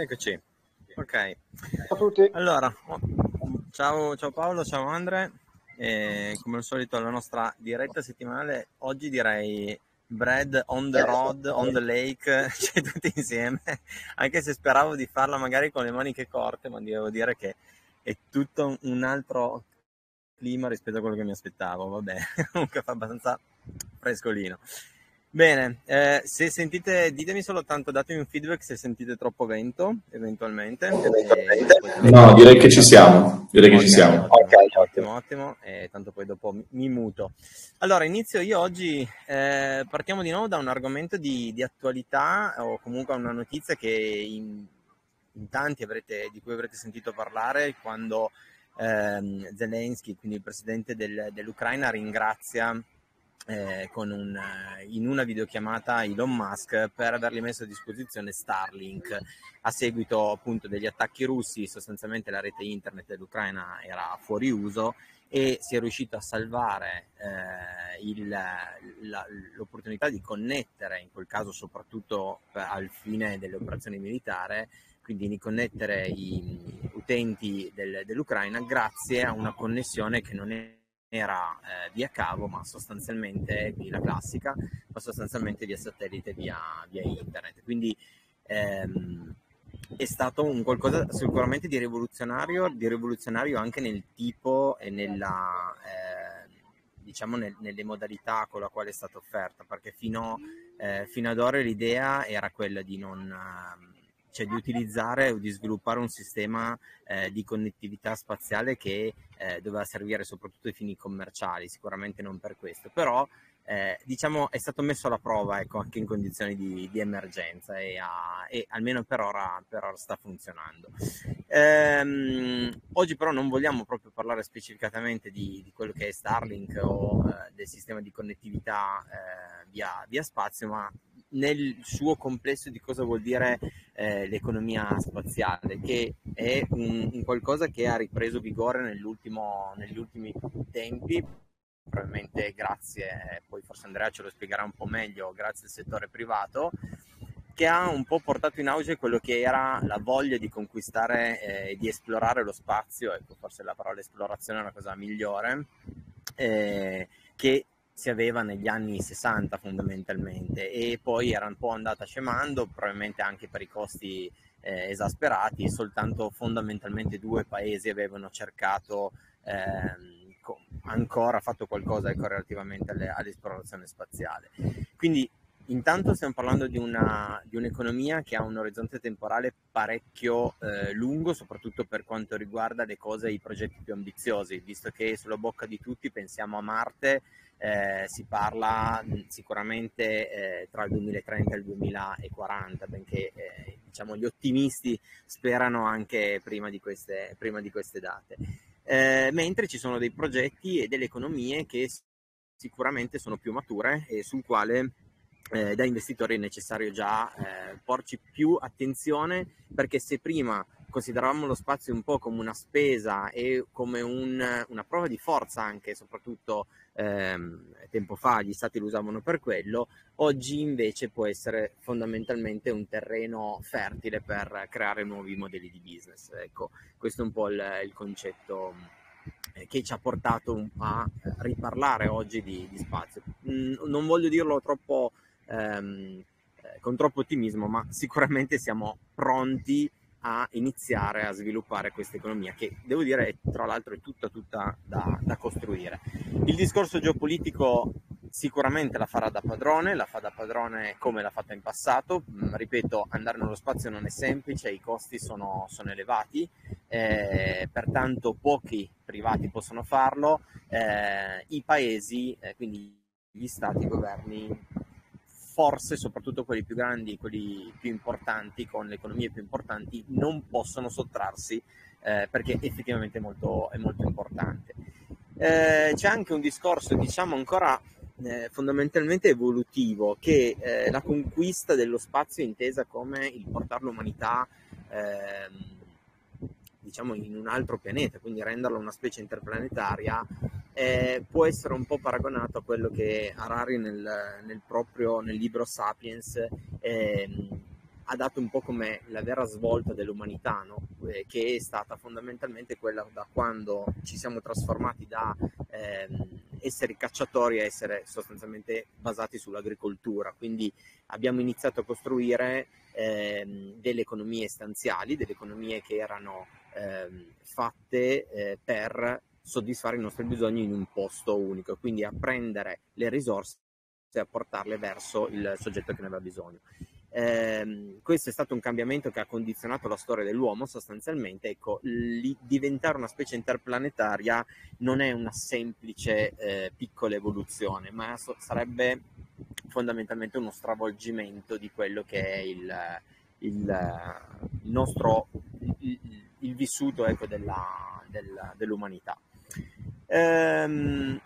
Eccoci. Ok. Ciao a tutti. Allora, ciao, ciao Paolo, ciao Andre. E come al solito la nostra diretta settimanale, oggi direi Bread on the road, on the lake, cioè tutti insieme, anche se speravo di farla magari con le maniche corte, ma devo dire che è tutto un altro clima rispetto a quello che mi aspettavo, vabbè, comunque fa abbastanza frescolino. Bene, eh, se sentite, ditemi solo tanto, datemi un feedback se sentite troppo vento, eventualmente. No, direi che ci siamo, direi okay, che ci siamo. Ottimo, ottimo, ottimo, e tanto poi dopo mi, mi muto. Allora, inizio io oggi, eh, partiamo di nuovo da un argomento di, di, attualità o comunque una notizia che in, in tanti avrete, di cui avrete sentito parlare quando ehm, Zelensky, quindi il presidente del, dell'Ucraina, ringrazia eh, un, eh, in una videochiamata Elon Musk per avergli messo a disposizione Starlink a seguito appunto degli attacchi russi. Sostanzialmente la rete internet dell'Ucraina era fuori uso e si è riuscito a salvare eh, il, la, l'opportunità di connettere, in quel caso soprattutto al fine delle operazioni militari, quindi di connettere i utenti del, dell'Ucraina grazie a una connessione che non è era eh, via cavo, ma sostanzialmente la classica, ma sostanzialmente via satellite, via, via internet. Quindi ehm, è stato un qualcosa sicuramente di rivoluzionario, di rivoluzionario anche nel tipo e nella, eh, diciamo nel, nelle modalità con la quale è stata offerta, perché fino, eh, fino ad ora l'idea era quella di non cioè di utilizzare o di sviluppare un sistema eh, di connettività spaziale che eh, doveva servire soprattutto ai fini commerciali, sicuramente non per questo, però eh, diciamo è stato messo alla prova ecco, anche in condizioni di, di emergenza e, a, e, almeno per ora, per ora sta funzionando. Ehm, oggi però non vogliamo proprio parlare specificatamente di, di quello che è Starlink o eh, del sistema di connettività eh, via, via spazio, ma nel suo complesso di cosa vuol dire eh, l'economia spaziale, che è un, un, qualcosa che ha ripreso vigore negli ultimi tempi, probabilmente grazie, poi forse Andrea ce lo spiegherà un po' meglio, grazie al settore privato, che ha un po' portato in auge quello che era la voglia di conquistare e eh, di esplorare lo spazio, ecco forse la parola esplorazione è una cosa migliore, eh, che si aveva negli anni 60 fondamentalmente e poi era un po' andata scemando, probabilmente anche per i costi eh, esasperati soltanto fondamentalmente due paesi avevano cercato eh, ancora fatto qualcosa ecco, relativamente alle, all'esplorazione spaziale. Quindi intanto stiamo parlando di, una, di, un'economia che ha un orizzonte temporale parecchio eh, lungo, soprattutto per quanto riguarda le cose e i progetti più ambiziosi, visto che sulla bocca di tutti pensiamo a Marte eh, si parla sicuramente eh, tra il 2030 e il 2040, benché eh, diciamo, gli ottimisti sperano anche prima di queste, prima di queste date. Eh, mentre ci sono dei progetti e delle economie che sicuramente sono più mature e sul quale eh, da investitori è necessario già eh, porci più attenzione perché se prima consideravamo lo spazio un po' come una spesa e come un, una prova di forza anche, soprattutto ehm, tempo fa gli stati lo usavano per quello, oggi invece può essere fondamentalmente un terreno fertile per creare nuovi modelli di business. Ecco, questo è un po' il, il concetto eh, che ci ha portato a riparlare oggi di, di spazio. Mm, non voglio dirlo troppo ehm, eh, con troppo ottimismo, ma sicuramente siamo pronti a iniziare a sviluppare questa economia che devo dire tra l'altro è tutta tutta da, da, costruire. Il discorso geopolitico sicuramente la farà da padrone, la fa da padrone come l'ha fatta in passato, mm, ripeto andare nello spazio non è semplice, i costi sono, sono elevati, eh, pertanto pochi privati possono farlo, eh, i paesi, eh, quindi gli stati, i governi forse soprattutto quelli più grandi, quelli più importanti, con le economie più importanti, non possono sottrarsi eh, perché effettivamente è molto, è molto importante. Eh, c'è anche un discorso, diciamo, ancora eh, fondamentalmente evolutivo, che eh, la conquista dello spazio intesa come il portare l'umanità ehm, diciamo in un altro pianeta, quindi renderla una specie interplanetaria, eh, può essere un po' paragonato a quello che Harari nel, nel proprio nel libro Sapiens eh, ha dato un po' come la vera svolta dell'umanità, no? eh, che è stata fondamentalmente quella da quando ci siamo trasformati da ehm, essere cacciatori a essere sostanzialmente basati sull'agricoltura. Quindi abbiamo iniziato a costruire ehm, delle economie stanziali, delle economie che erano ehm, fatte eh, per soddisfare i nostri bisogni in un posto unico, quindi a prendere le risorse e a portarle verso il soggetto che ne aveva bisogno. Eh, questo è stato un cambiamento che ha condizionato la storia dell'uomo sostanzialmente. Ecco, li, diventare una specie interplanetaria non è una semplice eh, piccola evoluzione, ma so, sarebbe fondamentalmente uno stravolgimento di quello che è il, il, il nostro il, vissuto ecco, della, della, dell'umanità. Ehm,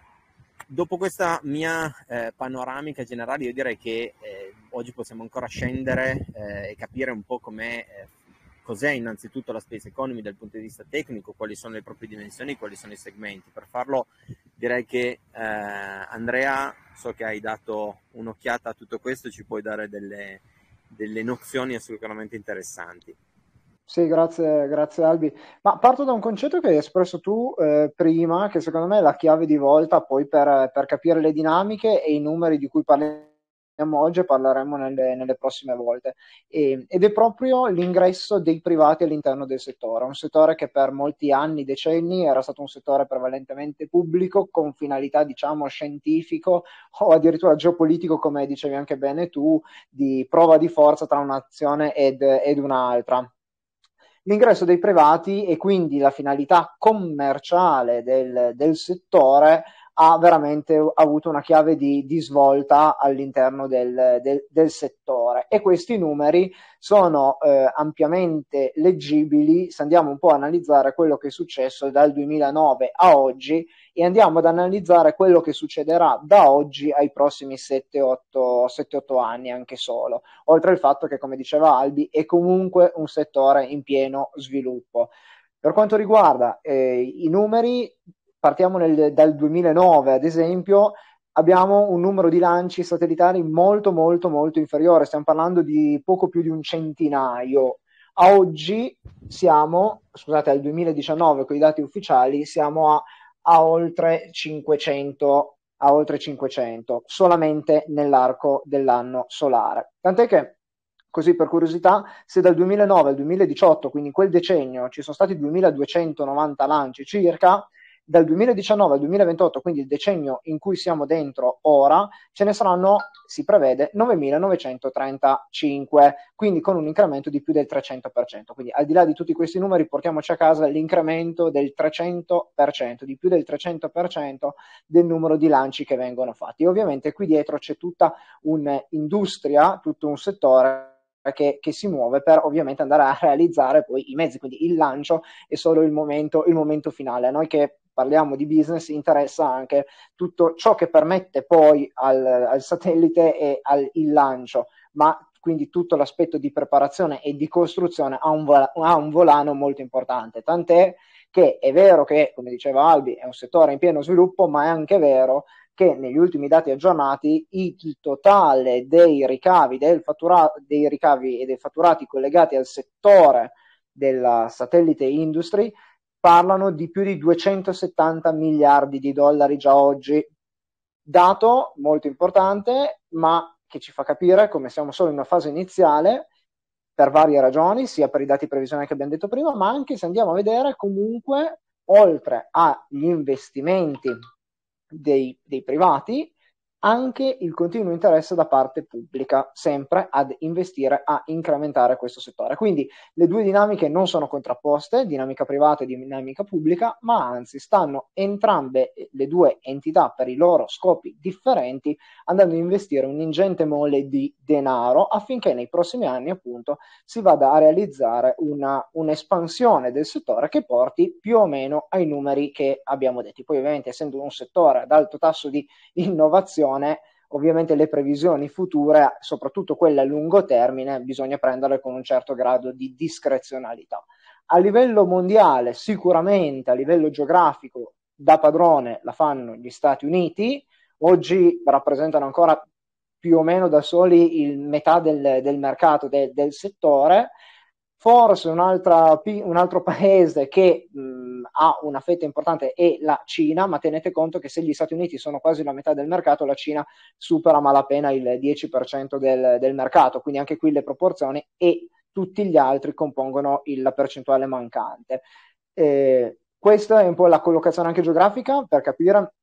dopo questa mia eh, panoramica generale, io direi che eh, oggi possiamo ancora scendere eh, e capire un po' com'è, eh, cos'è innanzitutto la space economy dal punto di vista tecnico, quali sono le proprie dimensioni, quali sono i segmenti. Per farlo direi che eh, Andrea, so che hai dato un'occhiata a tutto questo, ci puoi dare delle, delle nozioni assolutamente interessanti. Sì, grazie, grazie Albi. Ma parto da un concetto che hai espresso tu eh, prima, che secondo me è la chiave di volta poi per, per capire le dinamiche e i numeri di cui parliamo oggi e parleremo nelle, nelle prossime volte. E, ed è proprio l'ingresso dei privati all'interno del settore, un settore che per molti anni, decenni, era stato un settore prevalentemente pubblico, con finalità, diciamo, scientifico o addirittura geopolitico, come dicevi anche bene tu, di prova di forza tra un'azione ed, ed un'altra l'ingresso dei privati e quindi la finalità commerciale del, del settore ha veramente avuto una chiave di, di svolta all'interno del, del, del, settore e questi numeri sono eh, ampiamente leggibili se andiamo un po' a analizzare quello che è successo dal 2009 a oggi e andiamo ad analizzare quello che succederà da oggi ai prossimi 7-8 anni anche solo, oltre al fatto che come diceva Albi è comunque un settore in pieno sviluppo. Per quanto riguarda eh, i numeri, partiamo nel, dal 2009 ad esempio, abbiamo un numero di lanci satellitari molto molto molto inferiore, stiamo parlando di poco più di un centinaio. A oggi siamo, scusate, al 2019 con i dati ufficiali, siamo a, a oltre 500 a oltre 500 solamente nell'arco dell'anno solare. Tant'è che così per curiosità, se dal 2009 al 2018, quindi in quel decennio, ci sono stati 2290 lanci circa, dal 2019 al 2028, quindi il decennio in cui siamo dentro ora, ce ne saranno, si prevede, 9.935, quindi con un incremento di più del 300%. Quindi al di là di tutti questi numeri portiamoci a casa l'incremento del 300%, di più del 300% del numero di lanci che vengono fatti. E ovviamente qui dietro c'è tutta un'industria, tutto un settore che, che, si muove per ovviamente andare a realizzare poi i mezzi, quindi il lancio è solo il momento, il momento finale. Noi che parliamo di business interessa anche tutto ciò che permette poi al, al satellite e al lancio, ma quindi tutto l'aspetto di preparazione e di costruzione ha un, ha un volano molto importante, tant'è che è vero che, come diceva Albi, è un settore in pieno sviluppo, ma è anche vero che negli ultimi dati aggiornati il totale dei ricavi, fattura- dei ricavi e dei fatturati collegati al settore della satellite industry parlano di più di 270 miliardi di dollari già oggi. Dato molto importante, ma che ci fa capire come siamo solo in una fase iniziale per varie ragioni, sia per i dati previsionali che abbiamo detto prima, ma anche se andiamo a vedere comunque oltre agli investimenti dei, dei privati, anche il continuo interesse da parte pubblica, sempre ad investire, a incrementare questo settore. Quindi le due dinamiche non sono contrapposte, dinamica privata e dinamica pubblica, ma anzi stanno entrambe le due entità per i loro scopi differenti andando a investire un'ingente mole di denaro affinché nei prossimi anni appunto si vada a realizzare una, un'espansione del settore che porti più o meno ai numeri che abbiamo detti. Poi ovviamente essendo un settore ad alto tasso di innovazione, situazione, ovviamente le previsioni future, soprattutto quelle a lungo termine, bisogna prenderle con un certo grado di discrezionalità. A livello mondiale, sicuramente a livello geografico, da padrone la fanno gli Stati Uniti, oggi rappresentano ancora più o meno da soli il metà del, del mercato de, del settore. Forse un altro paese che mh, ha una fetta importante è la Cina, ma tenete conto che se gli Stati Uniti sono quasi la metà del mercato, la Cina supera malapena il 10% del, del mercato, quindi anche qui le proporzioni e tutti gli altri compongono il, la percentuale mancante. Eh, questa è un po' la collocazione anche geografica per capire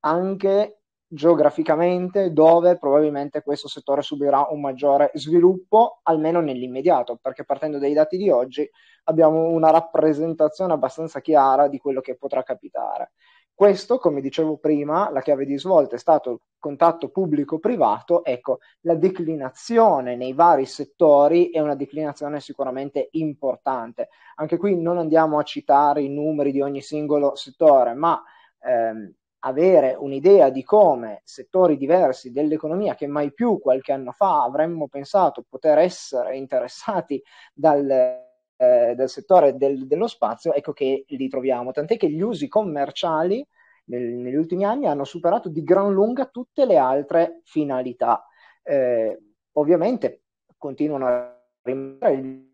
anche geograficamente dove probabilmente questo settore subirà un maggiore sviluppo, almeno nell'immediato, perché partendo dai dati di oggi abbiamo una rappresentazione abbastanza chiara di quello che potrà capitare. Questo, come dicevo prima, la chiave di svolta è stato il contatto pubblico-privato, ecco, la declinazione nei vari settori è una declinazione sicuramente importante. Anche qui non andiamo a citare i numeri di ogni singolo settore, ma ehm, avere un'idea di come settori diversi dell'economia che mai più qualche anno fa avremmo pensato poter essere interessati dal, eh, dal settore del, dello spazio, ecco che li troviamo. Tant'è che gli usi commerciali nel, negli ultimi anni hanno superato di gran lunga tutte le altre finalità. Eh, ovviamente continuano a rimanere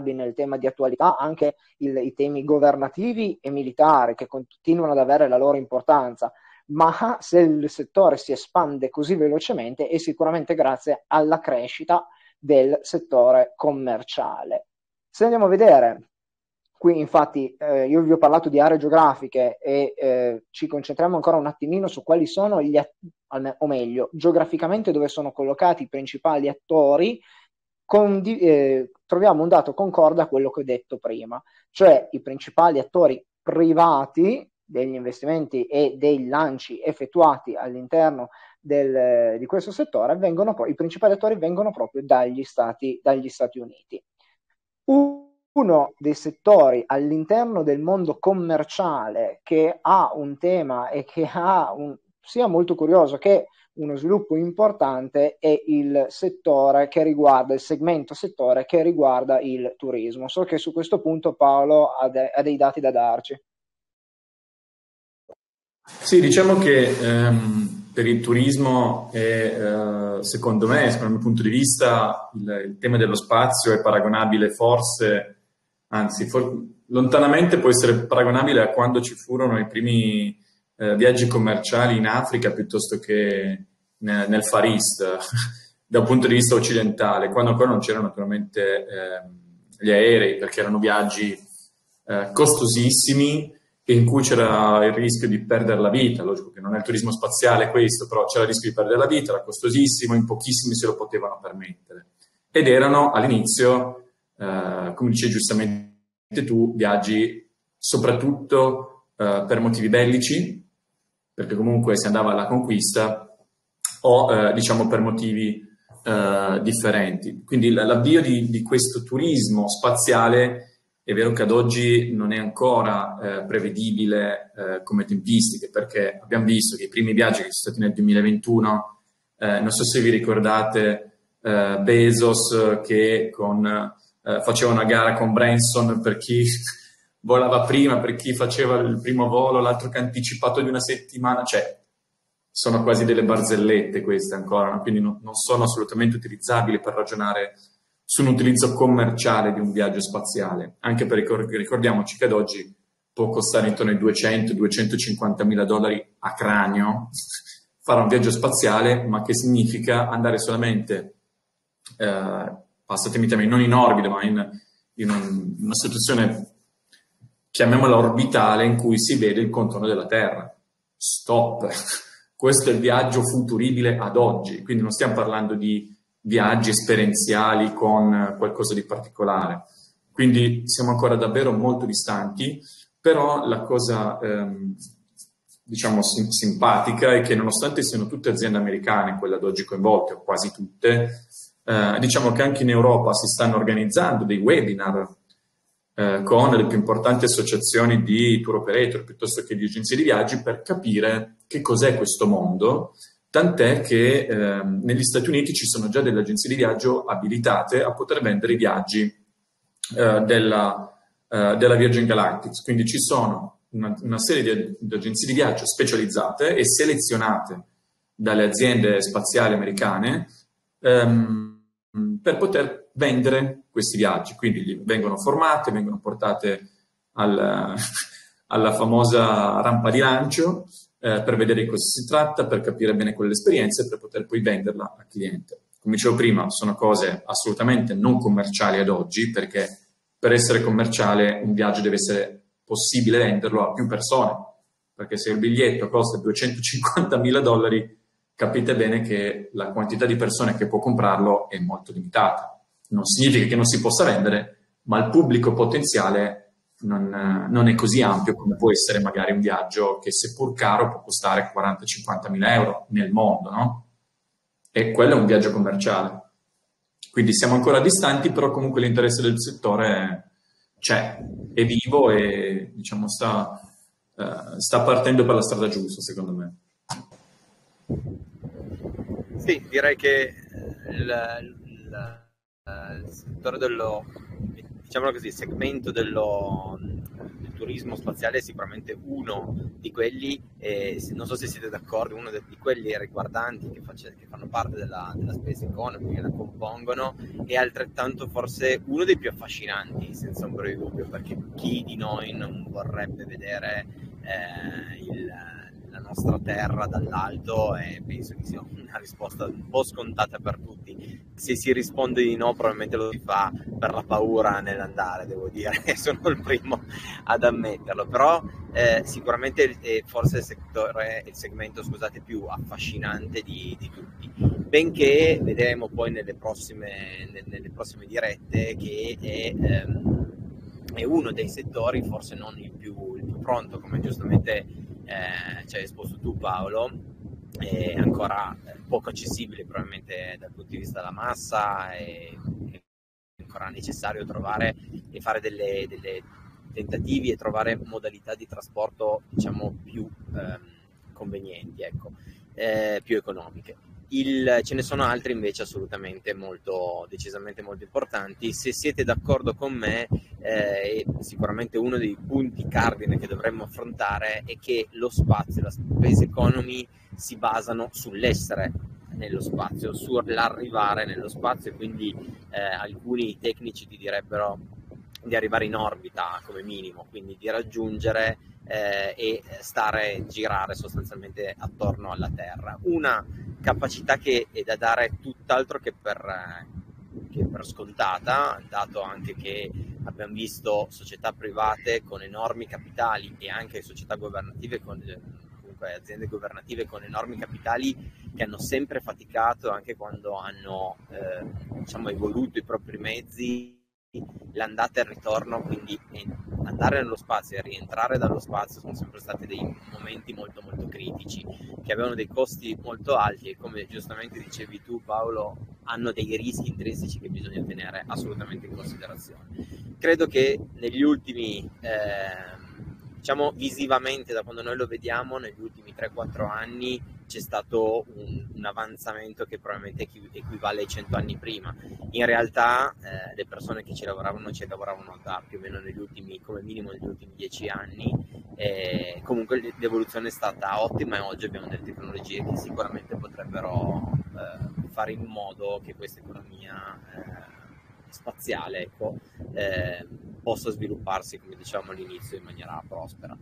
nel tema di attualità anche il, i temi governativi e militari che continuano ad avere la loro importanza, ma se il settore si espande così velocemente è sicuramente grazie alla crescita del settore commerciale. Se andiamo a vedere, qui infatti eh, io vi ho parlato di aree geografiche e eh, ci concentriamo ancora un attimino su quali sono gli, o meglio, geograficamente dove sono collocati i principali attori condi- eh, troviamo un dato concorde a quello che ho detto prima, cioè i principali attori privati degli investimenti e dei lanci effettuati all'interno del, di questo settore, vengono, i principali attori vengono proprio dagli Stati, dagli Stati Uniti. Uno dei settori all'interno del mondo commerciale che ha un tema e che ha un, sia molto curioso che uno sviluppo importante è il settore che riguarda, il segmento settore che riguarda il turismo. So che su questo punto Paolo ha, de- ha dei dati da darci. Sì, diciamo che ehm, per il turismo è, eh, secondo me, secondo il mio punto di vista, il, il tema dello spazio è paragonabile forse, anzi, for- lontanamente può essere paragonabile a quando ci furono i primi eh, viaggi commerciali in Africa piuttosto che nel, nel Far East, da un punto di vista occidentale, quando ancora non c'erano naturalmente eh, gli aerei, perché erano viaggi eh, costosissimi in cui c'era il rischio di perdere la vita, logico che non è il turismo spaziale questo, però c'era il rischio di perdere la vita, era costosissimo, in pochissimi se lo potevano permettere. Ed erano all'inizio, eh, come dicevi giustamente tu, viaggi soprattutto eh, per motivi bellici, perché comunque si andava alla conquista, o eh, diciamo per motivi eh, differenti. Quindi l'avvio di, di, questo turismo spaziale è vero che ad oggi non è ancora eh, prevedibile eh, come tempistiche, perché abbiamo visto che i primi viaggi che sono stati nel 2021, eh, non so se vi ricordate eh, Bezos che con, faceva una gara con Branson per chi volava prima, per chi faceva il primo volo, l'altro che ha anticipato di una settimana, cioè sono quasi delle barzellette queste ancora, quindi no, non sono assolutamente utilizzabili per ragionare su un utilizzo commerciale di un viaggio spaziale, anche perché ricordiamoci che ad oggi può costare intorno ai 200-250 mila dollari a cranio fare un viaggio spaziale, ma che significa andare solamente, eh, passatemi i termini, non in orbita, ma in, in un, una situazione chiamiamola orbitale, in cui si vede il contorno della Terra. Stop. Questo è il viaggio futuribile ad oggi, quindi non stiamo parlando di viaggi esperienziali con qualcosa di particolare. Quindi siamo ancora davvero molto distanti, però la cosa ehm, diciamo sim- simpatica è che nonostante siano tutte aziende americane, quelle ad oggi coinvolte, o quasi tutte, eh, diciamo che anche in Europa si stanno organizzando dei webinar eh, con le più importanti associazioni di tour operator piuttosto che di agenzie di viaggi per capire che cos'è questo mondo, tant'è che eh, negli Stati Uniti ci sono già delle agenzie di viaggio abilitate a poter vendere i viaggi eh, della, eh, della, Virgin Galactic. Quindi ci sono una, una serie di, di, agenzie di viaggio specializzate e selezionate dalle aziende spaziali americane ehm, per poter vendere questi viaggi. Quindi vengono formate, vengono portate al, alla famosa rampa di lancio eh, per vedere di cosa si tratta, per capire bene quelle esperienze e per poter poi venderla al cliente. Come dicevo prima, sono cose assolutamente non commerciali ad oggi, perché per essere commerciale un viaggio deve essere possibile venderlo a più persone, perché se il biglietto costa 250 mila dollari, capite bene che la quantità di persone che può comprarlo è molto limitata. Non significa che non si possa vendere, ma il pubblico potenziale non, non, è così ampio come può essere magari un viaggio che seppur caro può costare 40-50 mila euro nel mondo, no? E quello è un viaggio commerciale. Quindi siamo ancora distanti, però comunque l'interesse del settore c'è, è vivo e diciamo sta, uh, sta partendo per la strada giusta, secondo me. Sì, direi che il, il, il settore dello diciamolo così, il segmento dello, del turismo spaziale è sicuramente uno di quelli, eh, non so se siete d'accordo, uno di quelli riguardanti che, face, che fanno parte della, della, space economy, che la compongono, è altrettanto forse uno dei più affascinanti, senza un breve dubbio, perché chi di noi non vorrebbe vedere eh, il nostra terra dall'alto e penso che sia una risposta un po' scontata per tutti. Se si risponde di no probabilmente lo si fa per la paura nell'andare, devo dire, sono il primo ad ammetterlo, però eh, sicuramente è forse il, settore, il segmento scusate, più affascinante di, di tutti, benché vedremo poi nelle prossime, nelle prossime dirette che è... Ehm, è uno dei settori, forse non il più, il più pronto, come giustamente eh, ci hai esposto tu Paolo, è ancora poco accessibile probabilmente dal punto di vista della massa è ancora necessario trovare e fare delle, delle tentativi e trovare modalità di trasporto diciamo più ehm, convenienti, ecco, eh, più economiche. Il, ce ne sono altri invece assolutamente molto, decisamente molto importanti. Se siete d'accordo con me, eh, sicuramente uno dei punti cardine che dovremmo affrontare è che lo spazio, la space economy si basano sull'essere nello spazio, sull'arrivare nello spazio, quindi eh, alcuni tecnici ti direbbero di arrivare in orbita come minimo, quindi di raggiungere eh, e stare, girare sostanzialmente attorno alla Terra. Una capacità che è da dare tutt'altro che per, che per scontata, dato anche che abbiamo visto società private con enormi capitali e anche società governative con comunque aziende governative con enormi capitali che hanno sempre faticato anche quando hanno eh, diciamo, evoluto i propri mezzi l'andata e il ritorno, quindi andare nello spazio e rientrare dallo spazio sono sempre stati dei momenti molto molto critici che avevano dei costi molto alti e come giustamente dicevi tu Paolo hanno dei rischi intrinseci che bisogna tenere assolutamente in considerazione. Credo che negli ultimi eh, diciamo visivamente da quando noi lo vediamo negli ultimi 3-4 anni c'è stato un, un, avanzamento che probabilmente equivale ai 100 anni prima. In realtà eh, le persone che ci lavoravano ci lavoravano da più o meno negli ultimi, come minimo negli ultimi 10 anni. E comunque l'evoluzione è stata ottima e oggi abbiamo delle tecnologie che sicuramente potrebbero eh, fare in modo che questa economia eh, spaziale ecco, eh, possa svilupparsi, come dicevamo all'inizio, in maniera prospera.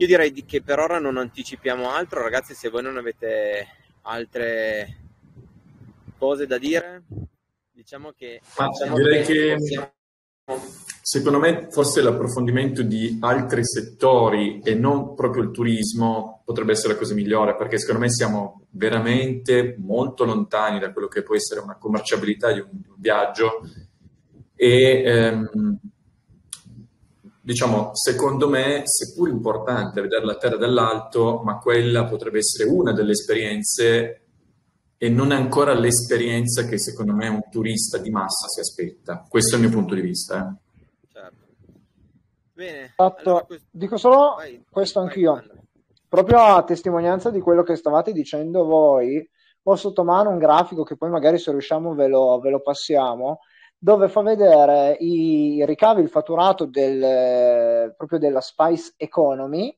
Io direi che per ora non anticipiamo altro, ragazzi, se voi non avete altre cose da dire, diciamo che... Ma diciamo direi che, che secondo me forse l'approfondimento di altri settori e non proprio il turismo potrebbe essere la cosa migliore, perché secondo me siamo veramente molto lontani da quello che può essere una commerciabilità di un, di un viaggio. E ehm, diciamo, secondo me, seppur importante vedere la Terra dall'alto, ma quella potrebbe essere una delle esperienze e non è ancora l'esperienza che secondo me un turista di massa si aspetta. Questo è il mio punto di vista. Eh. Certo. Bene. Allora, questo... Dico solo vai, questo vai, anch'io. Vai, Proprio a testimonianza di quello che stavate dicendo voi, ho sotto mano un grafico che poi magari se riusciamo ve lo, ve lo passiamo, dove fa vedere i ricavi, il fatturato del, proprio della Spice Economy.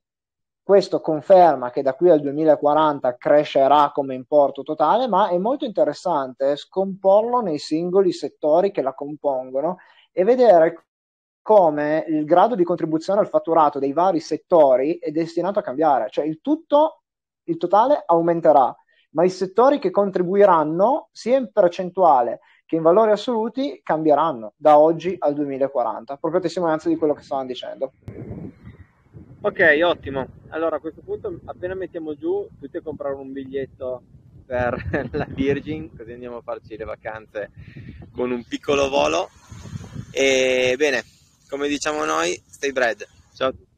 Questo conferma che da qui al 2040 crescerà come importo totale, ma è molto interessante scomporlo nei singoli settori che la compongono e vedere come il grado di contribuzione al fatturato dei vari settori è destinato a cambiare, cioè il tutto, il totale aumenterà, ma i settori che contribuiranno sia in percentuale che in valori assoluti cambieranno da oggi al 2040, proprio a testimonianza di quello che stavano dicendo. Ok, ottimo. Allora a questo punto appena mettiamo giù tutti a comprare un biglietto per la Virgin, così andiamo a farci le vacanze con un piccolo volo. E bene, come diciamo noi, stay bread. Ciao a tutti.